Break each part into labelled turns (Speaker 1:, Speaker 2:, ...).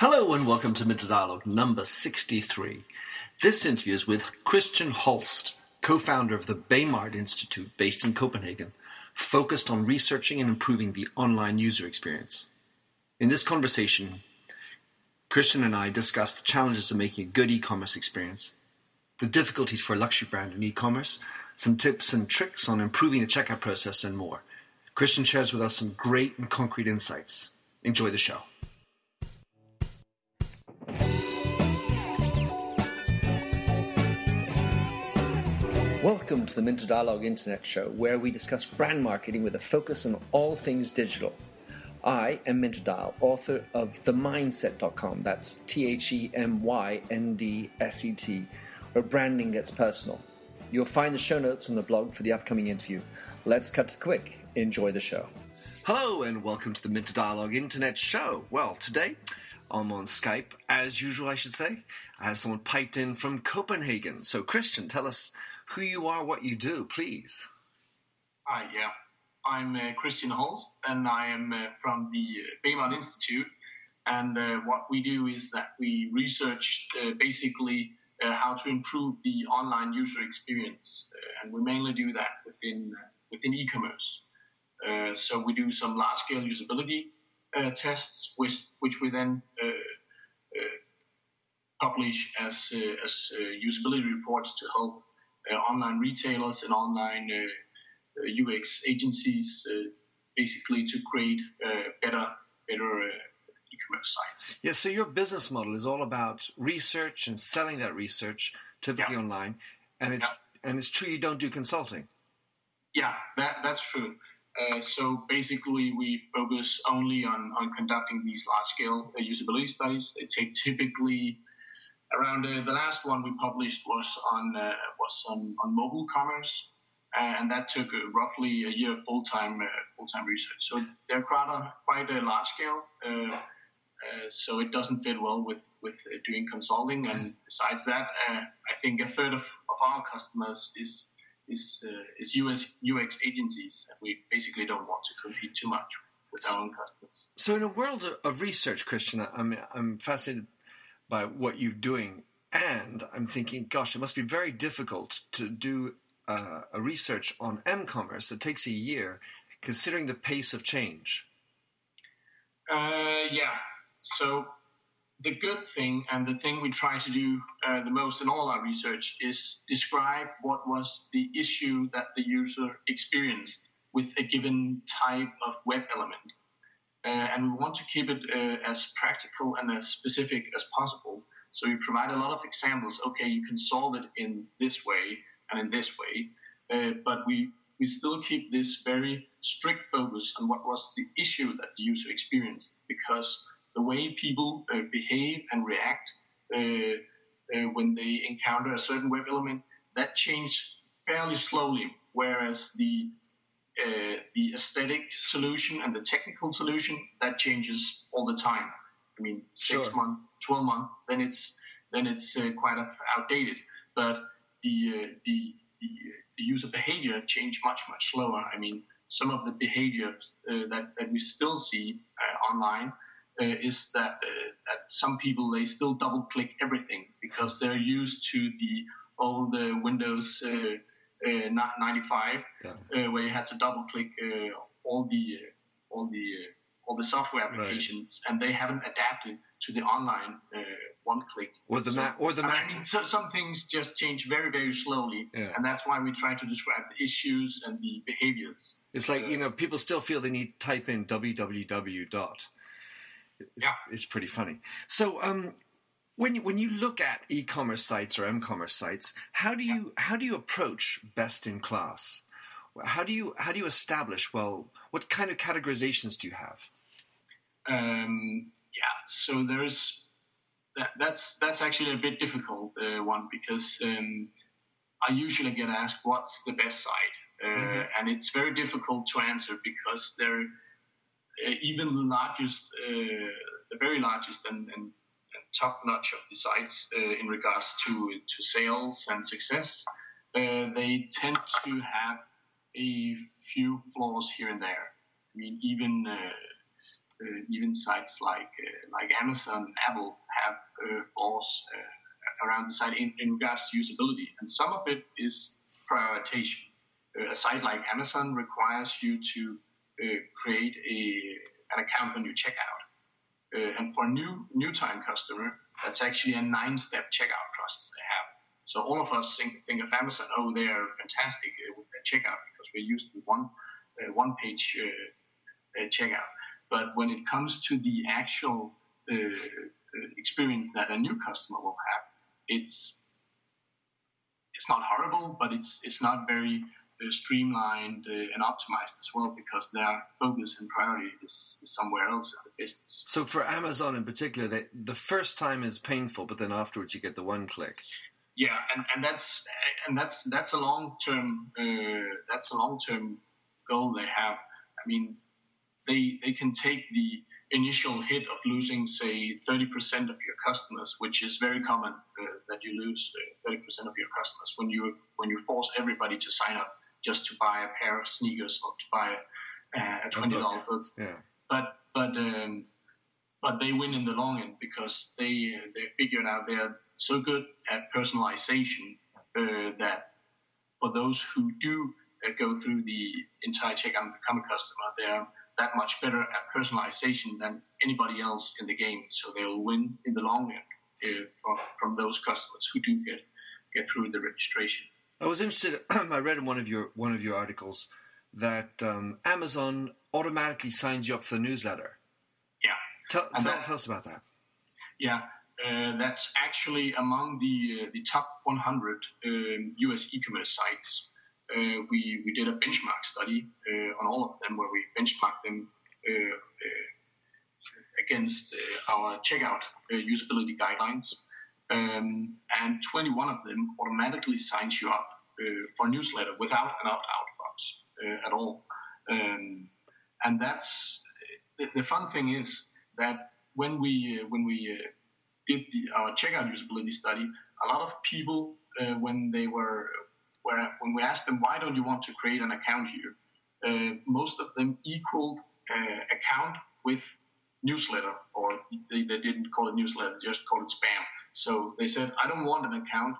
Speaker 1: Hello and welcome to Minter Dialogue number 63. This interview is with Christian Holst, co-founder of the Baymard Institute based in Copenhagen, focused on researching and improving the online user experience. In this conversation, Christian and I discuss the challenges of making a good e-commerce experience, the difficulties for a luxury brand in e-commerce, some tips and tricks on improving the checkout process, and more. Christian shares with us some great and concrete insights. Enjoy the show. Welcome to the Minter Dialogue Internet Show, where we discuss brand marketing with a focus on all things digital. I am Minter Dial, author of TheMyndset.com. That's T H E M Y N D S E T, where branding gets personal. You'll find the show notes on the blog for the upcoming interview. Let's cut to quick. Enjoy the show. Hello, and welcome to the Minter Dialogue Internet Show. Well, today I'm on Skype, as usual, I should say. I have someone piped in from Copenhagen. So, Christian, tell us who you are, what you do, please.
Speaker 2: Hi, yeah. I'm uh, Christian Holst, and I am uh, from the uh, Baymard Institute. And uh, what we do is that we research uh, basically uh, how to improve the online user experience, and we mainly do that within within e-commerce. so we do some large-scale usability tests, which which we then publish as as usability reports to help online retailers and online UX uh, uh, agencies, basically to create better better e-commerce sites.
Speaker 1: Yeah, so your business model is all about research and selling that research, typically yeah. online, and it's yeah. and it's true you don't do consulting.
Speaker 2: Yeah, that that's true. Uh, so basically, we focus only on, on conducting these large-scale uh, usability studies. They take typically around uh, the last one we published was on uh, was on, on mobile commerce, uh, and that took uh, roughly a year full time uh, full time research. So they're quite a, quite a large scale. Uh, so it doesn't fit well with with doing consulting. And besides that, I think a third of, of our customers is is is US UX agencies, and we basically don't want to compete too much with our own customers.
Speaker 1: So in a world of research, Christian, I'm I'm fascinated by what you're doing. And I'm thinking, gosh, it must be very difficult to do uh, a research on m-commerce that takes a year, considering the pace of change.
Speaker 2: Uh, yeah. So the good thing and the thing we try to do uh, the most in all our research is describe what was the issue that the user experienced with a given type of web element. Uh, and we want to keep it uh, as practical and as specific as possible. So we provide a lot of examples. Okay, you can solve it in this way and in this way, uh, but we we still keep this very strict focus on what was the issue that the user experienced, because the way people uh, behave and react uh, uh, when they encounter a certain web element that changed fairly slowly, whereas the uh, the aesthetic solution and the technical solution that changes all the time. I mean, six sure. months, twelve months, then it's then it's uh, quite outdated. But the, uh, the the the user behavior change much much slower. I mean, some of the behaviors uh, that that we still see uh, online. is that that some people they still double click everything because they're used to the old Windows uh, 95, yeah. Uh, where you had to double click uh, all the all the all the software applications, right. and they haven't adapted to the online one click.
Speaker 1: Or the so, Mac, or the Mac.
Speaker 2: I mean, so some things just change very, very slowly, yeah. and that's why we try to describe the issues and the behaviors.
Speaker 1: It's like uh, you know, people still feel they need to type in www dot. It's, yeah. it's pretty funny. So, um, when you, when you look at e-commerce sites or m-commerce sites, how do you how do you approach best in class? How do you how do you establish well? What kind of categorizations do you have?
Speaker 2: Um, yeah, so there's that, that's that's actually a bit difficult uh, one because um, I usually get asked what's the best site, uh, mm-hmm. and it's very difficult to answer because they're uh, even the largest, uh, the very largest and, and top notch of the sites uh, in regards to to sales and success. Uh, they tend to have a few flaws here and there. I mean, even even sites like uh, like Amazon, Apple have uh, flaws around the site in, in regards to usability, and some of it is prioritization. a site like Amazon requires you to create a an account when you check out. Uh, and for a new new time customer, that's actually a nine-step checkout process they have. So all of us think, think of Amazon, oh, they are fantastic uh, with their checkout because we're used to one uh, one-page checkout. But when it comes to the actual uh, uh, experience that a new customer will have, it's it's not horrible, but it's it's not very uh, streamlined uh, and optimized as well because their focus and priority is, is, somewhere else in the business.
Speaker 3: So for Amazon in particular, they, the first time is painful, but then afterwards you get the one click.
Speaker 2: Yeah, and, and that's and that's that's a long term uh, that's a long term goal they have. I mean, they they can take the initial hit of losing, say, 30% of your customers, which is very common uh, that you lose uh, 30% of your customers when you when you force everybody to sign up just to buy a pair of sneakers or to buy a, a twenty dollar book.
Speaker 3: Yeah.
Speaker 2: But but um, but they win in the long end because they uh, they figured out they're so good at personalization uh, that for those who do uh, go through the entire checkout and become a customer, they're that much better at personalization than anybody else in the game. So they'll win in the long run uh, from, from those customers who do get get through the registration.
Speaker 3: I was interested. I read in one of your one of your articles that um, Amazon automatically signs you up for the newsletter.
Speaker 2: Yeah.
Speaker 3: Tell, tell, that, tell us about that.
Speaker 2: Yeah, uh, that's actually among the uh, the top 100 um, U.S. e-commerce sites. Uh, we, we did a benchmark study uh, on all of them where we benchmarked them uh, against our checkout usability guidelines. Um, and 21 of them automatically signs you up for a newsletter without an opt-out box at all. Um, and that's the, the, fun thing is that when we when we did the, our checkout usability study, a lot of people uh, when they were where when we asked them why don't you want to create an account here, uh, most of them equaled uh, account with newsletter, or they, they didn't call it newsletter, they just called it spam. So they said, I don't want an account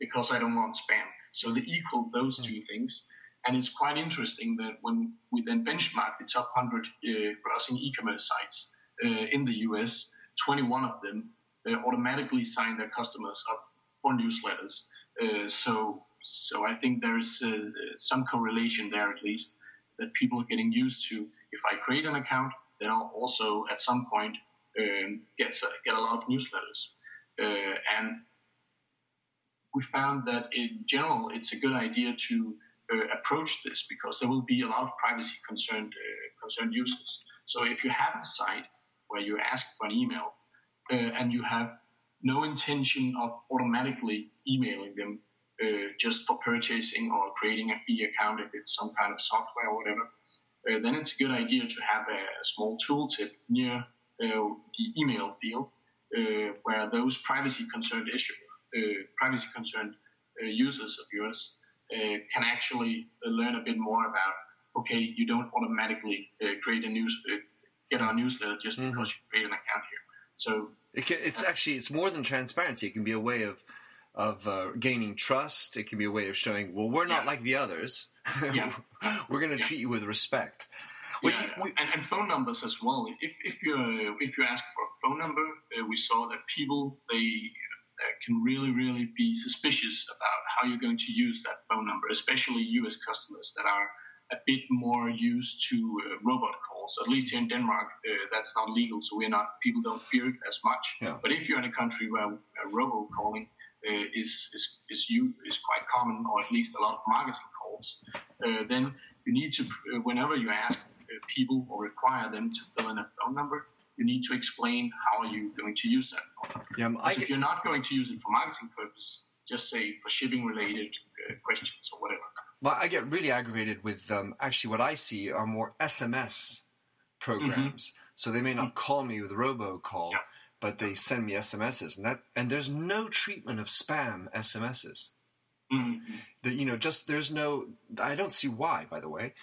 Speaker 2: because I don't want spam. So they equaled those mm-hmm. two things. And it's quite interesting that when we then benchmark the top 100 uh, browsing e-commerce sites uh, in the US, 21 of them automatically sign their customers up for newsletters. Uh, so so I think there's uh, some correlation there at least that people are getting used to. If I create an account, then I'll also at some point um, get get a lot of newsletters, uh, and we found that in general it's a good idea to uh, approach this because there will be a lot of privacy concerned uh, concerned users. So if you have a site where you ask for an email uh, and you have no intention of automatically emailing them just for purchasing or creating a fee account if it's some kind of software or whatever, uh, then it's a good idea to have a, a small tooltip near uh, the email field where those privacy concerned issue, privacy concerned users of yours can actually learn a bit more about okay, you don't automatically uh, create a news uh, get our newsletter just mm-hmm. because you create an account here. So
Speaker 3: it can, it's uh, actually it's more than transparency. It can be a way of of uh, gaining trust. It can be a way of showing, well, we're not yeah. like the others. Yeah. we're going to yeah. treat you with respect.
Speaker 2: Yeah, we, and, and, phone numbers as well. If, if you if you ask for a phone number, uh, we saw that people they uh, can really really be suspicious about how you're going to use that phone number, especially U.S. customers that are a bit more used to uh, robot calls. At least here in Denmark, uh, that's not legal, so we're not people don't fear it as much.
Speaker 3: Yeah.
Speaker 2: But if you're in a country where uh, robot calling uh, is, is, is, you, is quite common, or at least a lot of marketing calls, uh, then you need to, uh, whenever you ask people or require them to fill in a phone number, you need to explain how are you going to use that phone number. Yeah, if you're not going to use it for marketing purposes, just say for shipping related uh, questions or whatever.
Speaker 3: Well, I get really aggravated with um, actually what I see are more SMS programs. Mm-hmm. So they may not mm-hmm. call me with a robocall. Yeah but they send me SMSs, and that and there's no treatment of spam SMSs.
Speaker 2: Mm-hmm.
Speaker 1: That you know, just there's no. I don't see why. By the way,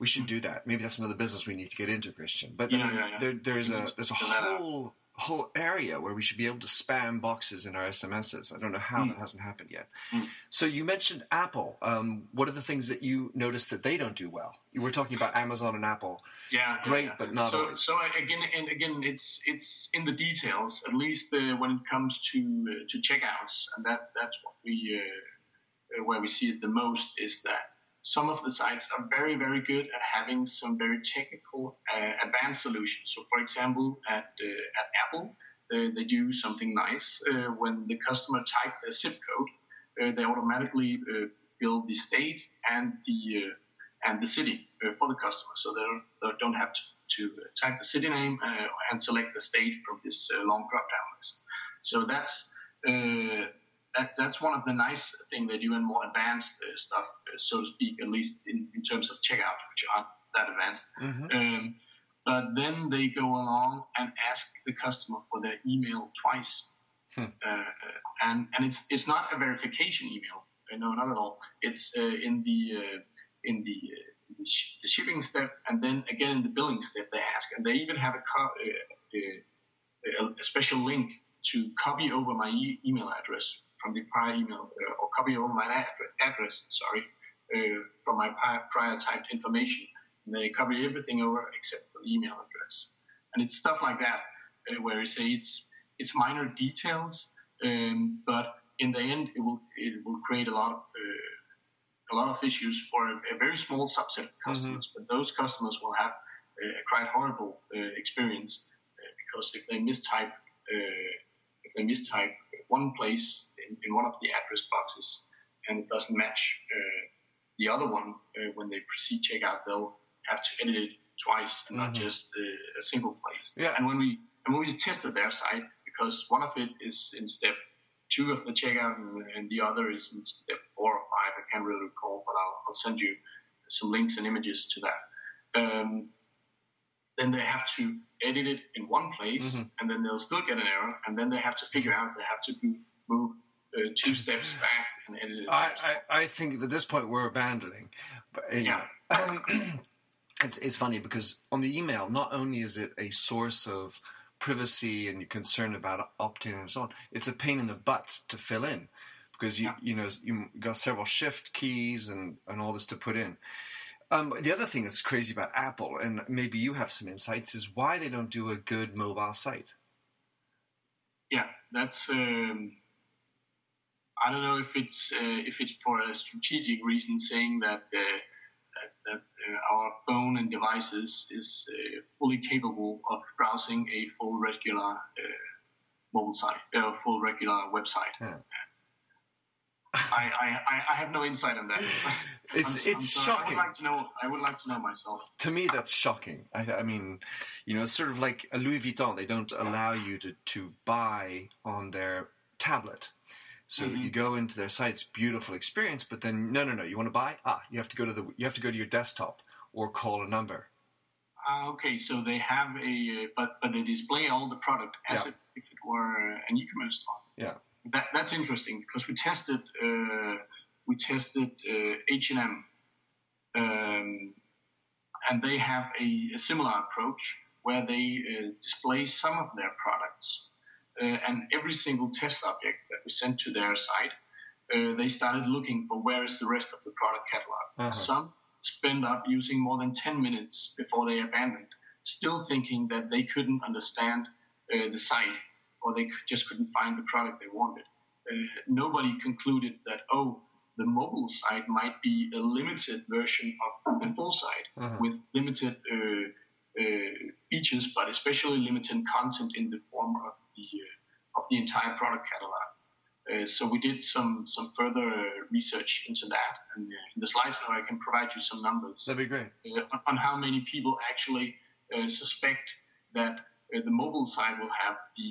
Speaker 1: we should do that. Maybe that's another business we need to get into, Christian. But I
Speaker 2: Yeah,
Speaker 1: mean,
Speaker 2: yeah, yeah.
Speaker 1: There, there's a there's a
Speaker 2: fill that out.
Speaker 1: whole whole area where we should be able to spam boxes in our SMSs. I don't know how
Speaker 2: Mm.
Speaker 1: that hasn't happened yet.
Speaker 2: Mm.
Speaker 1: So you mentioned Apple. Um, what are the things that you noticed that they don't do well? You were talking about Amazon and Apple.
Speaker 2: Yeah,
Speaker 1: Great,
Speaker 2: yeah.
Speaker 1: but not
Speaker 2: so,
Speaker 1: always.
Speaker 2: So I- again, and again, it's it's in the details. At least uh, when it comes to uh, to checkouts, and that that's what we uh, uh, where we see it the most is that some of the sites are very very good at having some very technical uh, advanced solutions. So, for example, at uh, at Apple, uh, they do something nice uh, when the customer type their zip code, uh, they automatically uh, build the state and the and the city for the customer, so they don't, they don't have to, to type the city name and select the state from this long drop-down list. So that's that, that's one of the nice things they do and more advanced uh, stuff, uh, so to speak, at least in, in terms of checkout, which aren't that advanced. Um, but then they go along and ask the customer for their email twice,
Speaker 1: Hmm.
Speaker 2: uh, uh, and and it's it's not a verification email. Uh, no, not at all. It's uh, in the uh, in the, uh, the, sh- the shipping step, and then again in the billing step they ask, and they even have a, co- a, a special link to copy over my e- email address from the prior email, uh, or copy over my address, address sorry, uh, from my prior, prior typed information. And they copy everything over except for the email address. And it's stuff like that uh, where you say it's it's minor details, um, but in the end it will it will create a lot of uh, a lot of issues for a, a very small subset of customers. But those customers will have a, a quite horrible uh, experience uh, because if they mistype they mistype one place in, in one of the address boxes and it doesn't match uh, the other one uh, when they proceed checkout, they'll have to edit it twice and not
Speaker 1: Mhm.
Speaker 2: just uh, a single place.
Speaker 1: Yeah.
Speaker 2: And when we and when we tested their site, because one of it is in step two of the checkout and, and the other is in step four or five, I can't really recall, but I'll, I'll send you some links and images to that. Um, then they have to edit it in one place,
Speaker 1: Mhm.
Speaker 2: and then they'll still get an error, and then they have to figure out they have to move uh, two steps back and edit it.
Speaker 1: I, I, I think at this point we're abandoning. But,
Speaker 2: Yeah.
Speaker 1: um, it's, it's funny because on the email, not only is it a source of privacy and you're concerned about opt-in and so on, it's a pain in the butt to fill in because you
Speaker 2: Yeah.
Speaker 1: you know you got several shift keys and, and all this to put in. Um, the other thing that's crazy about Apple, and maybe you have some insights, is why they don't do a good mobile site.
Speaker 2: yeah, that's. Um, I don't know if it's uh, if it's for a strategic reason, saying that uh, that, that uh, our phone and devices is uh, fully capable of browsing a full regular uh, mobile site, uh, full regular website.
Speaker 1: Yeah.
Speaker 2: I, I, I- have no insight on that.
Speaker 1: It's-
Speaker 2: I'm- I'm
Speaker 1: it's shocking.
Speaker 2: I would like to know. I would like to know myself.
Speaker 1: to me that's shocking I, I mean you know it's sort of like a louis vuitton they don't allow you to, to buy on their tablet so
Speaker 2: Mhm.
Speaker 1: you go into their site it's beautiful experience but then no no no you want to buy ah you have to go to the you have to go to your desktop or call a number
Speaker 2: Ah, okay, so they have a, uh, but but they display all the product as
Speaker 1: Yeah.
Speaker 2: if, if it were an e-commerce store.
Speaker 1: yeah
Speaker 2: That that's interesting because we tested uh, we tested uh, H and M, um, and they have a, a similar approach where they uh, display some of their products, uh, and every single test subject that we sent to their site, uh, they started looking for where is the rest of the product catalog.
Speaker 1: Uh-huh.
Speaker 2: Some spend up using more than 10 minutes before they abandoned, still thinking that they couldn't understand uh, the site or they just couldn't find the product they wanted. Uh, nobody concluded that, oh, the mobile site might be a limited version of the full site
Speaker 1: Uh-huh.
Speaker 2: with limited uh, uh, features, but especially limited content in the form of the, uh, of the entire product catalog. Uh, so we did some some further research into that, and uh, in the slides now I can provide you some numbers
Speaker 1: that'd be great
Speaker 2: uh, on- on how many people actually uh, suspect that uh, the mobile site will have the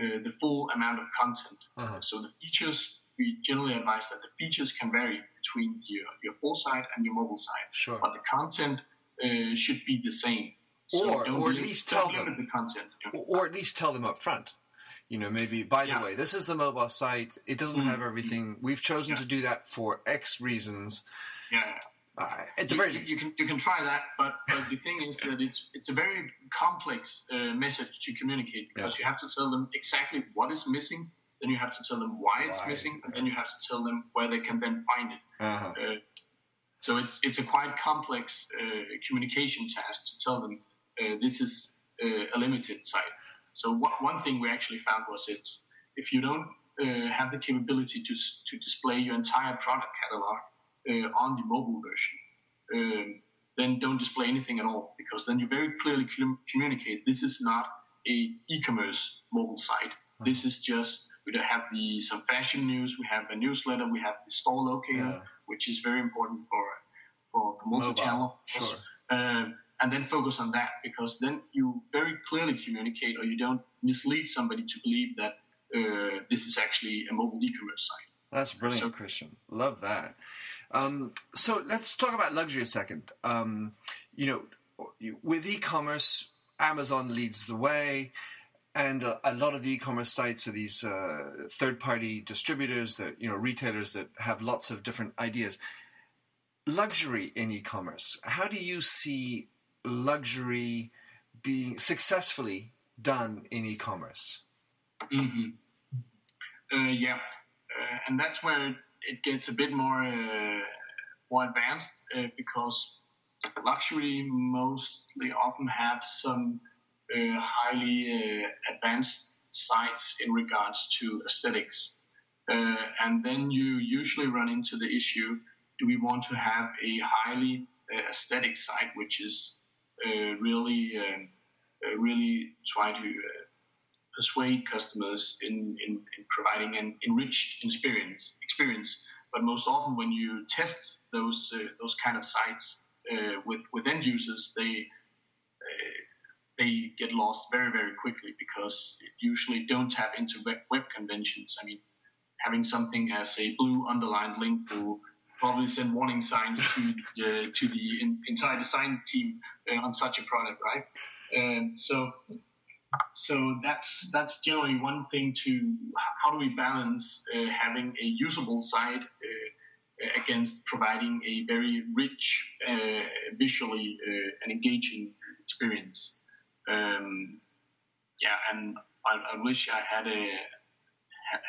Speaker 2: uh, the full amount of content.
Speaker 1: Uh-huh.
Speaker 2: So the features we generally advise that the features can vary between your, your full site and your mobile site,
Speaker 1: sure
Speaker 2: but the content uh, should be the same.
Speaker 1: Or-
Speaker 2: don't
Speaker 1: or at least tell them.
Speaker 2: the content.
Speaker 1: or, or at least tell them up front You know, maybe by
Speaker 2: Yeah.
Speaker 1: the way, this is the mobile site. It doesn't have everything. We've chosen
Speaker 2: Yeah.
Speaker 1: to do that for X reasons.
Speaker 2: Yeah.
Speaker 1: Uh, at the
Speaker 2: you,
Speaker 1: very
Speaker 2: you-
Speaker 1: least,
Speaker 2: you can you can try that, but, but the thing is that it's it's a very complex uh, message to communicate because
Speaker 1: Yeah.
Speaker 2: you have to tell them exactly what is missing, then you have to tell them why it's
Speaker 1: Why,
Speaker 2: missing, and then you have to tell them where they can then find it.
Speaker 1: uh-huh.
Speaker 2: Uh, so it's it's a quite complex uh, communication task to tell them uh, this is uh, a limited site. So what, one thing we actually found was it's if you don't uh, have the capability to to display your entire product catalog uh, on the mobile version, um, then don't display anything at all because then you very clearly com- communicate this is not a e-commerce mobile site. This is just we don't have the some fashion news, we have a newsletter, we have the store locator,
Speaker 1: Yeah.
Speaker 2: which is very important for for multi-channel.
Speaker 1: Sure.
Speaker 2: Um, and then focus on that because then you very clearly communicate, or you don't mislead somebody to believe that uh, this is actually a mobile e-commerce site.
Speaker 1: That's brilliant,
Speaker 2: So-
Speaker 1: Christian. Love that. Um, so let's talk about luxury a second. Um, you know, with e-commerce, Amazon leads the way, and uh, a lot of the e-commerce sites are these uh, third-party distributors that you know retailers that have lots of different ideas. Luxury in e-commerce. How do you see luxury being successfully done in e-commerce?
Speaker 2: hmm Uh, yeah, uh, and that's where it gets a bit more uh, more advanced uh, because luxury mostly often have some uh, highly uh, advanced sites in regards to aesthetics, uh, and then you usually run into the issue: Do we want to have a highly uh, aesthetic site, which is really um, really try to persuade customers in, in, in providing an enriched experience. Experience, but most often when you test those uh, those kind of sites uh, with with end users, they uh, they get lost very very quickly because it usually don't tap into web, web conventions. I mean, having something as a blue underlined link will probably send warning signs to the, to the in, entire design team uh, on such a product, right? Um, so so that's that's generally one thing to how do we balance uh, having a usable site uh, against providing a very rich, uh, visually uh, and engaging experience. Um, yeah, and I, I wish I had a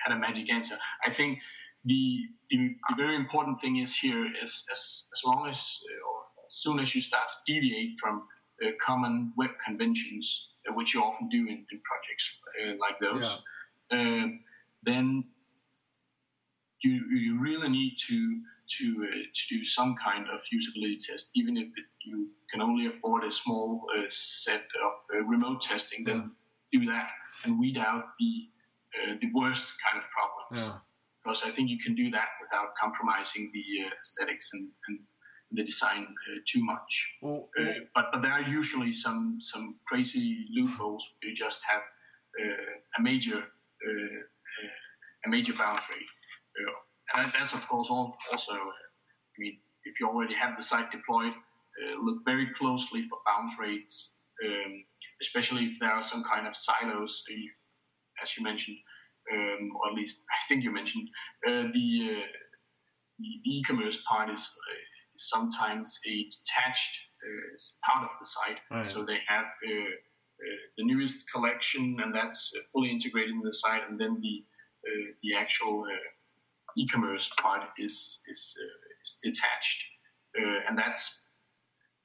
Speaker 2: had, a magic answer. I think the, the the very important thing is here is as as long as or as soon as you start to deviate from uh, common web conventions, which you often do in, in projects uh, like those, um, then you you really need to to uh, to do some kind of usability test, even if it, you can only afford a small uh, set of uh, remote testing. Then do that and weed out the uh, the worst kind of problems
Speaker 1: Yeah.
Speaker 2: because I think you can do that without compromising the uh, aesthetics and, and the design uh, too much.
Speaker 1: Well,
Speaker 2: Uh, but, but there are usually some some crazy loopholes. You just have uh, a major a major bounce rate, uh, and that's of course all, also. I mean, if you already have the site deployed, uh, look very closely for bounce rates, um, especially if there are some kind of silos, as you mentioned, um, or at least I think you mentioned uh, the, uh, the the e-commerce part is. Sometimes a detached uh, part of the site.
Speaker 1: Right.
Speaker 2: So they have uh, uh, the newest collection, and that's uh, fully integrated in the site, and then the uh, the actual uh, e-commerce part is is, uh, is detached, uh, and that's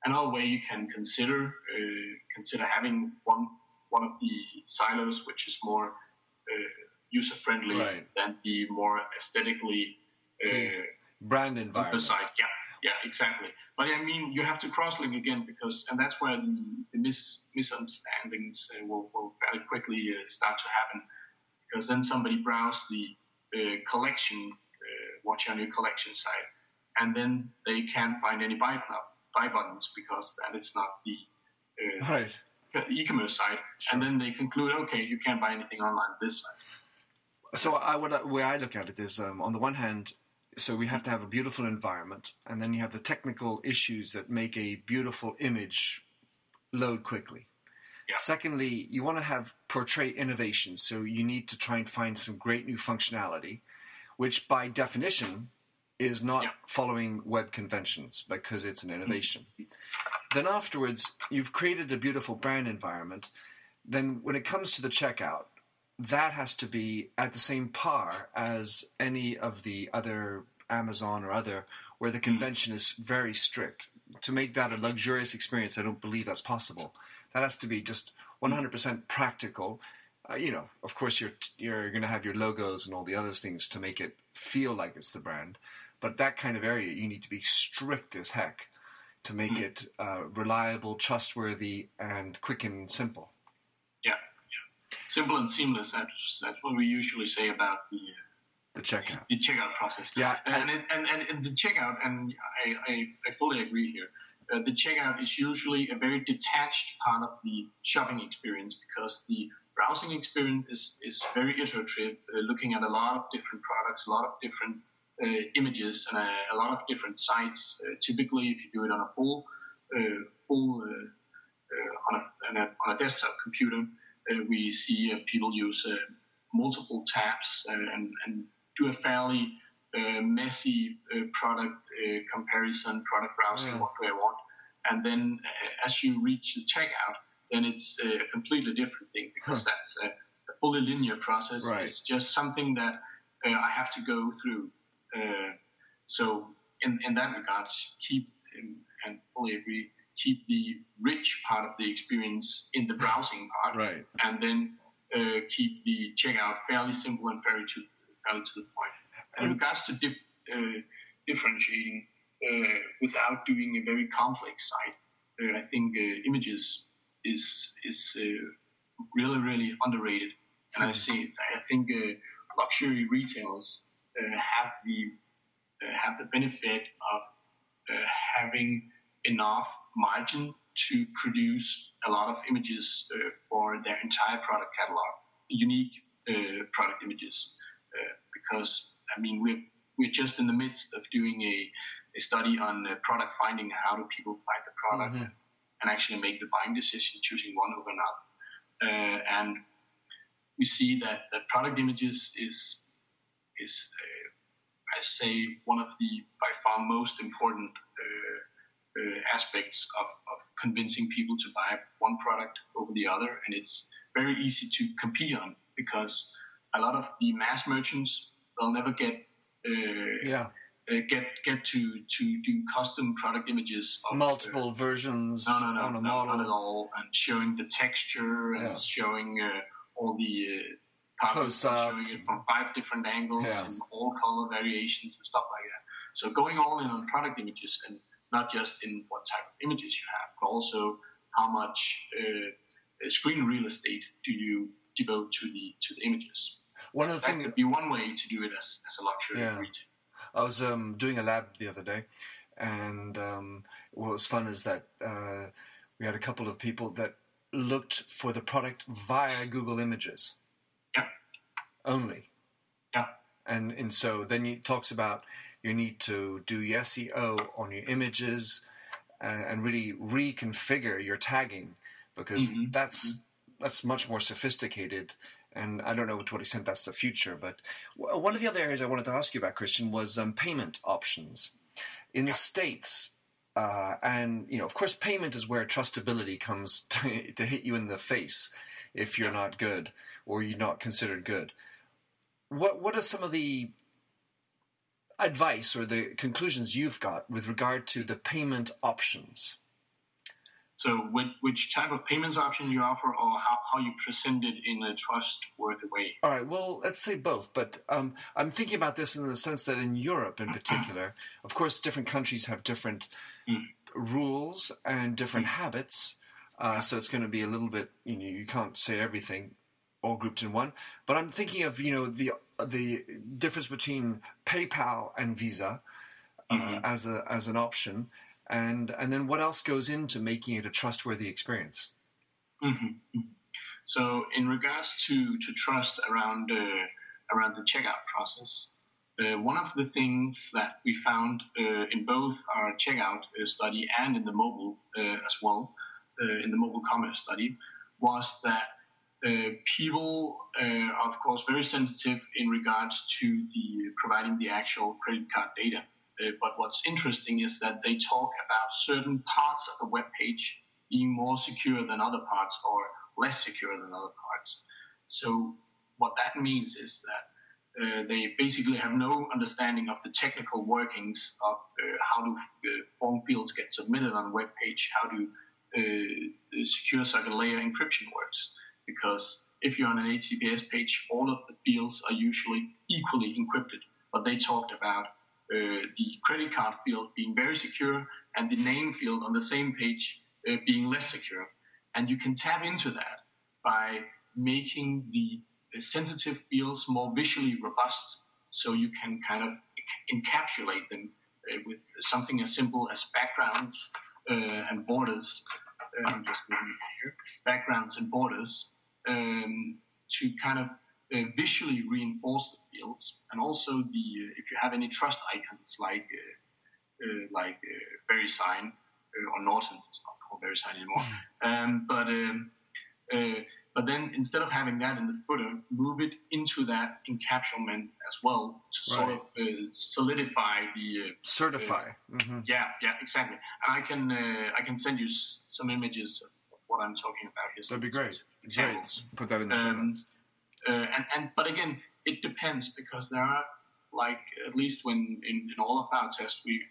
Speaker 2: another way you can consider uh, consider having one one of the silos which is more uh, user friendly
Speaker 1: Right.
Speaker 2: than the more aesthetically uh,
Speaker 1: brand environment.
Speaker 2: site. Yeah, yeah, exactly. But I mean, you have to cross-link again because, and that's where the, the mis- misunderstandings uh, will, will very quickly uh, start to happen. Because then somebody browses the uh, collection, uh, watch on your collection site, and then they can't find any buy, buy buttons because that is not the uh,
Speaker 1: Right.
Speaker 2: e-commerce site. And then they conclude, okay, you can't buy anything online this site.
Speaker 1: So I would where I look at it is um, on the one hand, so we have to have a beautiful environment, and then you have the technical issues that make a beautiful image load quickly.
Speaker 2: Yeah.
Speaker 1: Secondly, you want to have portray innovation, so you need to try and find some great new functionality, which by definition is not
Speaker 2: Yeah.
Speaker 1: following web conventions because it's an mm-hmm. innovation. Then afterwards, you've created a beautiful brand environment. Then when it comes to the checkout, that has to be at the same par as any of the other Amazon or other where the convention is very strict. To make that a luxurious experience, I don't believe that's possible. That has to be just 100% practical. Uh, you know, of course, you're you're going to have your logos and all the other things to make it feel like it's the brand. But that kind of area, you need to be strict as heck to make it uh, reliable, trustworthy, and quick and simple.
Speaker 2: Simple and seamless. That's, that's what we usually say about the uh,
Speaker 1: The checkout.
Speaker 2: the checkout process.
Speaker 1: Yeah,
Speaker 2: and it, and, and and the checkout, and I, I, I fully agree here. Uh, the checkout is usually a very detached part of the shopping experience because the browsing experience is, is very iterative, uh, looking at a lot of different products, a lot of different uh, images, and a, a lot of different sites. Uh, typically, if you do it on a full uh, full uh, uh, on, a, on, a, on a desktop computer, we see uh, people use uh, multiple tabs and, and do a fairly uh, messy uh, product uh, comparison, product browsing,
Speaker 1: Yeah.
Speaker 2: what do I want? And then uh, as you reach the checkout, then it's a completely different thing because that's a, a fully linear process.
Speaker 1: Right.
Speaker 2: It's just something that uh, I have to go through. Uh, so in, in that regard, keep um, and fully agree, keep the rich part of the experience in the browsing part,
Speaker 1: Right.
Speaker 2: and then uh, keep the checkout fairly simple and very to fairly to the point. In regards to dif- uh, differentiating uh, without doing a very complex site, uh, I think uh, images is is uh, really really underrated. And I say I think uh, luxury retailers uh, have the uh, have the benefit of uh, having enough margin to produce a lot of images uh, for their entire product catalog, unique uh, product images. Uh, because I mean we're we're just in the midst of doing a, a study on uh, product finding, how do people find the product
Speaker 1: Mhm.
Speaker 2: and actually make the buying decision, choosing one over another. Uh, and we see that, that product images is is uh, I say one of the by far most important uh, uh, aspects of, of convincing people to buy one product over the other, and it's very easy to compete on because a lot of the mass merchants they'll never get uh,
Speaker 1: Yeah.
Speaker 2: uh, get get to to do custom product images of uh,
Speaker 1: Multiple versions
Speaker 2: no, no, no,
Speaker 1: on a
Speaker 2: no,
Speaker 1: model.
Speaker 2: not at all. And showing the texture and
Speaker 1: Yeah.
Speaker 2: showing uh, all the uh,
Speaker 1: Close up.
Speaker 2: showing it from five different angles
Speaker 1: Yeah.
Speaker 2: and all color variations and stuff like that. So going all in on product images and not just in what type of images you have, but also how much uh, screen real estate do you devote to the to the images.
Speaker 1: One of the
Speaker 2: That
Speaker 1: things
Speaker 2: could be one way to do it as, as a luxury
Speaker 1: Yeah.
Speaker 2: retail.
Speaker 1: I was um, doing a lab the other day, and um, what was fun is that uh, we had a couple of people that looked for the product via Google Images
Speaker 2: Yeah.
Speaker 1: only.
Speaker 2: Yeah.
Speaker 1: And and so then he talks about you need to do SEO on your images uh, and really reconfigure your tagging because
Speaker 2: Mhm.
Speaker 1: that's that's much more sophisticated. And I don't know to what extent that's the future, but w- one of the other areas I wanted to ask you about, Christian, was um, payment options in the states. Uh, and you know, of course, payment is where trustability comes to, to hit you in the face if you're not good or you're not considered good. What what are some of the advice or the conclusions you've got with regard to the payment options?
Speaker 2: So which, which type of payments option you offer or how, how you present it in a trustworthy way?
Speaker 1: All right. Well, let's say both, but um, I'm thinking about this in the sense that in Europe, in particular, of course, different countries have different
Speaker 2: Mm.
Speaker 1: rules and different habits. Uh, so it's going to be a little bit. You know, you can't say everything all grouped in one. But I'm thinking of you know the the difference between PayPal and Visa uh,
Speaker 2: Mhm.
Speaker 1: as a as an option, and and then what else goes into making it a trustworthy experience.
Speaker 2: hmm So in regards to, to trust around uh, around the checkout process, uh, one of the things that we found uh, in both our checkout uh, study and in the mobile uh, as well, uh, in the mobile commerce study, was that uh, people are, of course, very sensitive in regards to the providing the actual credit card data. Uh, but what's interesting is that they talk about certain parts of the web page being more secure than other parts or less secure than other parts. So what that means is that uh, they basically have no understanding of the technical workings of uh, how do uh, form fields get submitted on a web page, how do uh, secure socket layer encryption works. Because if you're on an HTTPS page, all of the fields are usually equally encrypted. But they talked about uh, the credit card field being very secure and the name field on the same page uh, being less secure. And you can tap into that by making the sensitive fields more visually robust so you can kind of encapsulate them uh, with something as simple as backgrounds uh, and borders. Uh, I'm just moving here. Backgrounds and borders um, to kind of uh, visually reinforce the fields, and also the uh, if you have any trust icons like uh, like VeriSign or Norton, it's not called VeriSign anymore, um, but um, but then instead of having that in the footer, move it into that encapsulation as well to right. sort of uh, solidify the uh,
Speaker 1: certify. Uh, mm-hmm.
Speaker 2: Yeah, yeah, exactly. And I can uh, I can send you s- some images of what I'm talking about here.
Speaker 1: That'd be great. Examples. Great. Put that in the show um, notes.
Speaker 2: Uh, and and but again, it depends because there are like at least when in, in all of our tests we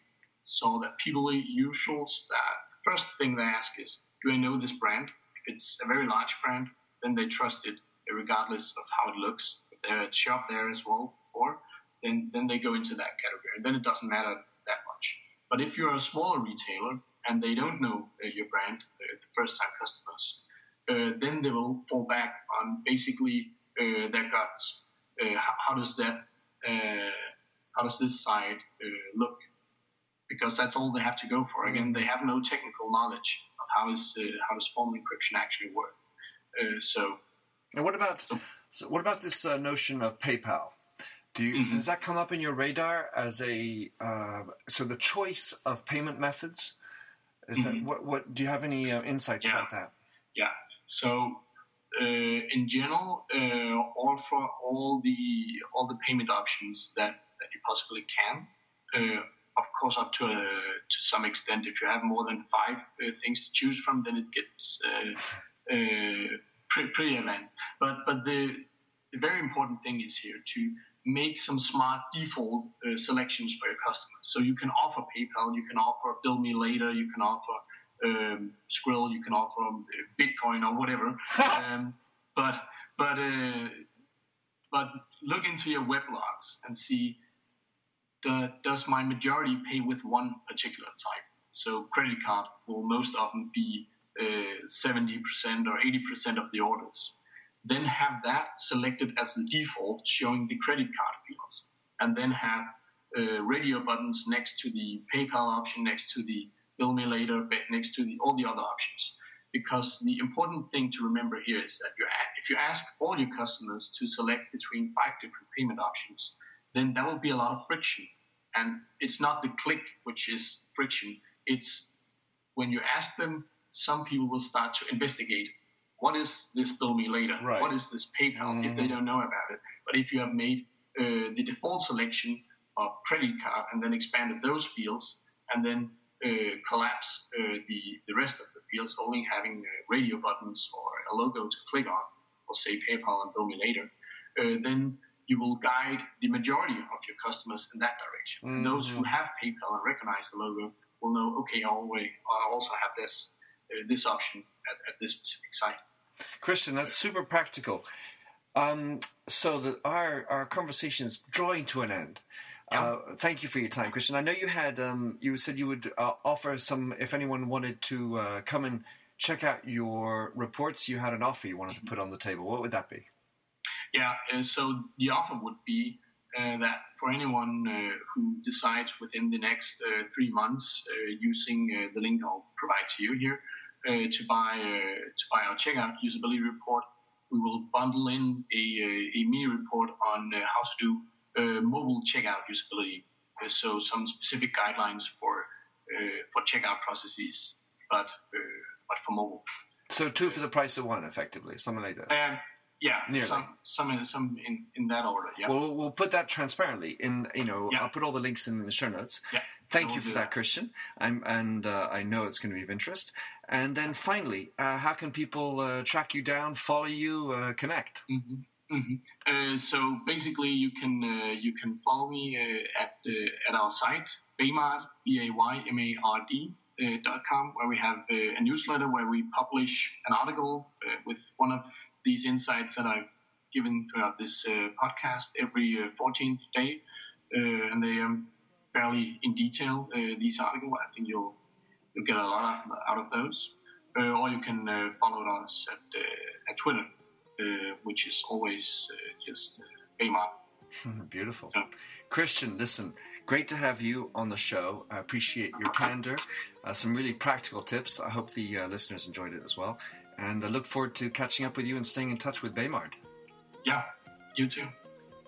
Speaker 2: saw that people usual that first thing they ask is, do I know this brand? If it's a very large brand, then they trust it regardless of how it looks. If they're a shop there as well, or then then they go into that category. Then it doesn't matter that much. But if you're a smaller retailer and they don't know uh, your brand, uh, the first time customers, uh, then they will fall back on basically uh, their guts. Uh, how, how, does that uh, how does this side look? Because that's all they have to go for. Again, they have no technical knowledge of how is how does form encryption actually work. Uh, so,
Speaker 1: and what about so what about this uh, notion of PayPal? Do you, mm-hmm. does that come up in your radar as a uh, so the choice of payment methods? Is mm-hmm. that what? What do you have any uh, insights
Speaker 2: yeah.
Speaker 1: about that?
Speaker 2: Yeah. So uh, in general, uh, offer all the all the payment options that, that you possibly can. of course, up to to some extent, if you have more than five things to choose from, then it gets uh, pretty, pretty advanced. But but the the very important thing is here to make some smart default uh, selections for your customers. So you can offer PayPal, you can offer Bill Me Later, you can offer um, Skrill, you can offer um, Bitcoin or whatever. um, but but uh, but look into your web logs and see the, does my majority pay with one particular type. So credit card will most often be 70% or 80% of the orders. Then have that selected as the default, showing the credit card fields, and then have uh, radio buttons next to the PayPal option, next to the bill me later, next to the, all the other options. Because the important thing to remember here is that if you ask all your customers to select between five different payment options, then that will be a lot of friction. And it's not the click which is friction. It's when you ask them some people will start to investigate what is this bill me later? Right. What is this PayPal mm-hmm. if they mm-hmm. don't know about it? But if you have made uh, the default selection of credit card and then expanded those fields and then uh, collapse uh, the, the rest of the fields, only having uh, radio buttons or a logo to click on, or say PayPal and bill me later, uh, then you will guide the majority of your customers in that direction. Mm-hmm. And those who mm-hmm. have PayPal and recognize the logo will know, okay, I'll also have this uh, this option at, at, this specific site.
Speaker 1: Christian, that's super practical. Um, so the, our our conversation is drawing to an end. Yeah. Uh, thank you for your time, Christian. I know you had um, you said you would uh, offer some if anyone wanted to uh, come and check out your reports. You had an offer you wanted to put on the table. What would that be?
Speaker 2: Yeah, uh, so the offer would be uh, that for anyone uh, who decides within the next uh, three months using the link I'll provide to you here Uh, to buy uh, to buy our checkout usability report, we will bundle in a, uh, a mini report on how to do mobile checkout usability. so some specific guidelines for for checkout processes, but but for mobile.
Speaker 1: So two for the price of one, effectively, something like this.
Speaker 2: Um, yeah,
Speaker 1: Nearly.
Speaker 2: some some in, some in, in that order. Yeah.
Speaker 1: Well, we'll- put that transparently in. You know,
Speaker 2: Yeah.
Speaker 1: I'll put all the links in the show notes.
Speaker 2: yeah.
Speaker 1: Thank
Speaker 2: we'll
Speaker 1: you for
Speaker 2: do
Speaker 1: that, Christian. I'm, and uh, I know it's going to be of interest. And then finally, uh, how can people uh, track you down, follow you, uh, connect?
Speaker 2: hmm hmm Uh, so basically, you can uh, you can follow me uh, at at our site Baymard b a y m a r d dot com, where we have a newsletter where we publish an article with one of these insights that I've given throughout this podcast every uh, 14th day, and they are fairly in detail. These articles, I think you'll you'll get a lot out of those. Uh, or you can uh, follow us at uh, at Twitter uh, which is always uh, just uh,
Speaker 1: Beautiful.
Speaker 2: So,
Speaker 1: Christian, listen, great to have you on the show. I appreciate your candor, uh, some really practical tips. I hope the uh, listeners enjoyed it as well. And I look forward to catching up with you and staying in touch with Baymard.
Speaker 2: yeah, you too.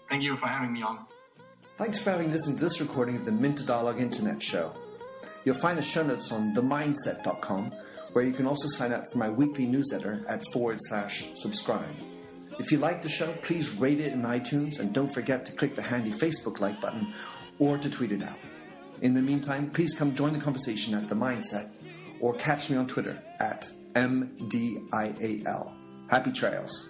Speaker 2: Thank you for having me on.
Speaker 3: Thanks for having listened to this recording of the Minter Dialogue Internet Show. You'll find the show notes on themyndset.com, where you can also sign up for my weekly newsletter at forward slash subscribe. If you like the show, please rate it in iTunes and don't forget to click the handy Facebook like button or to tweet it out. In the meantime, please come join the conversation at The Myndset or catch me on Twitter at MDIAL. Happy trails.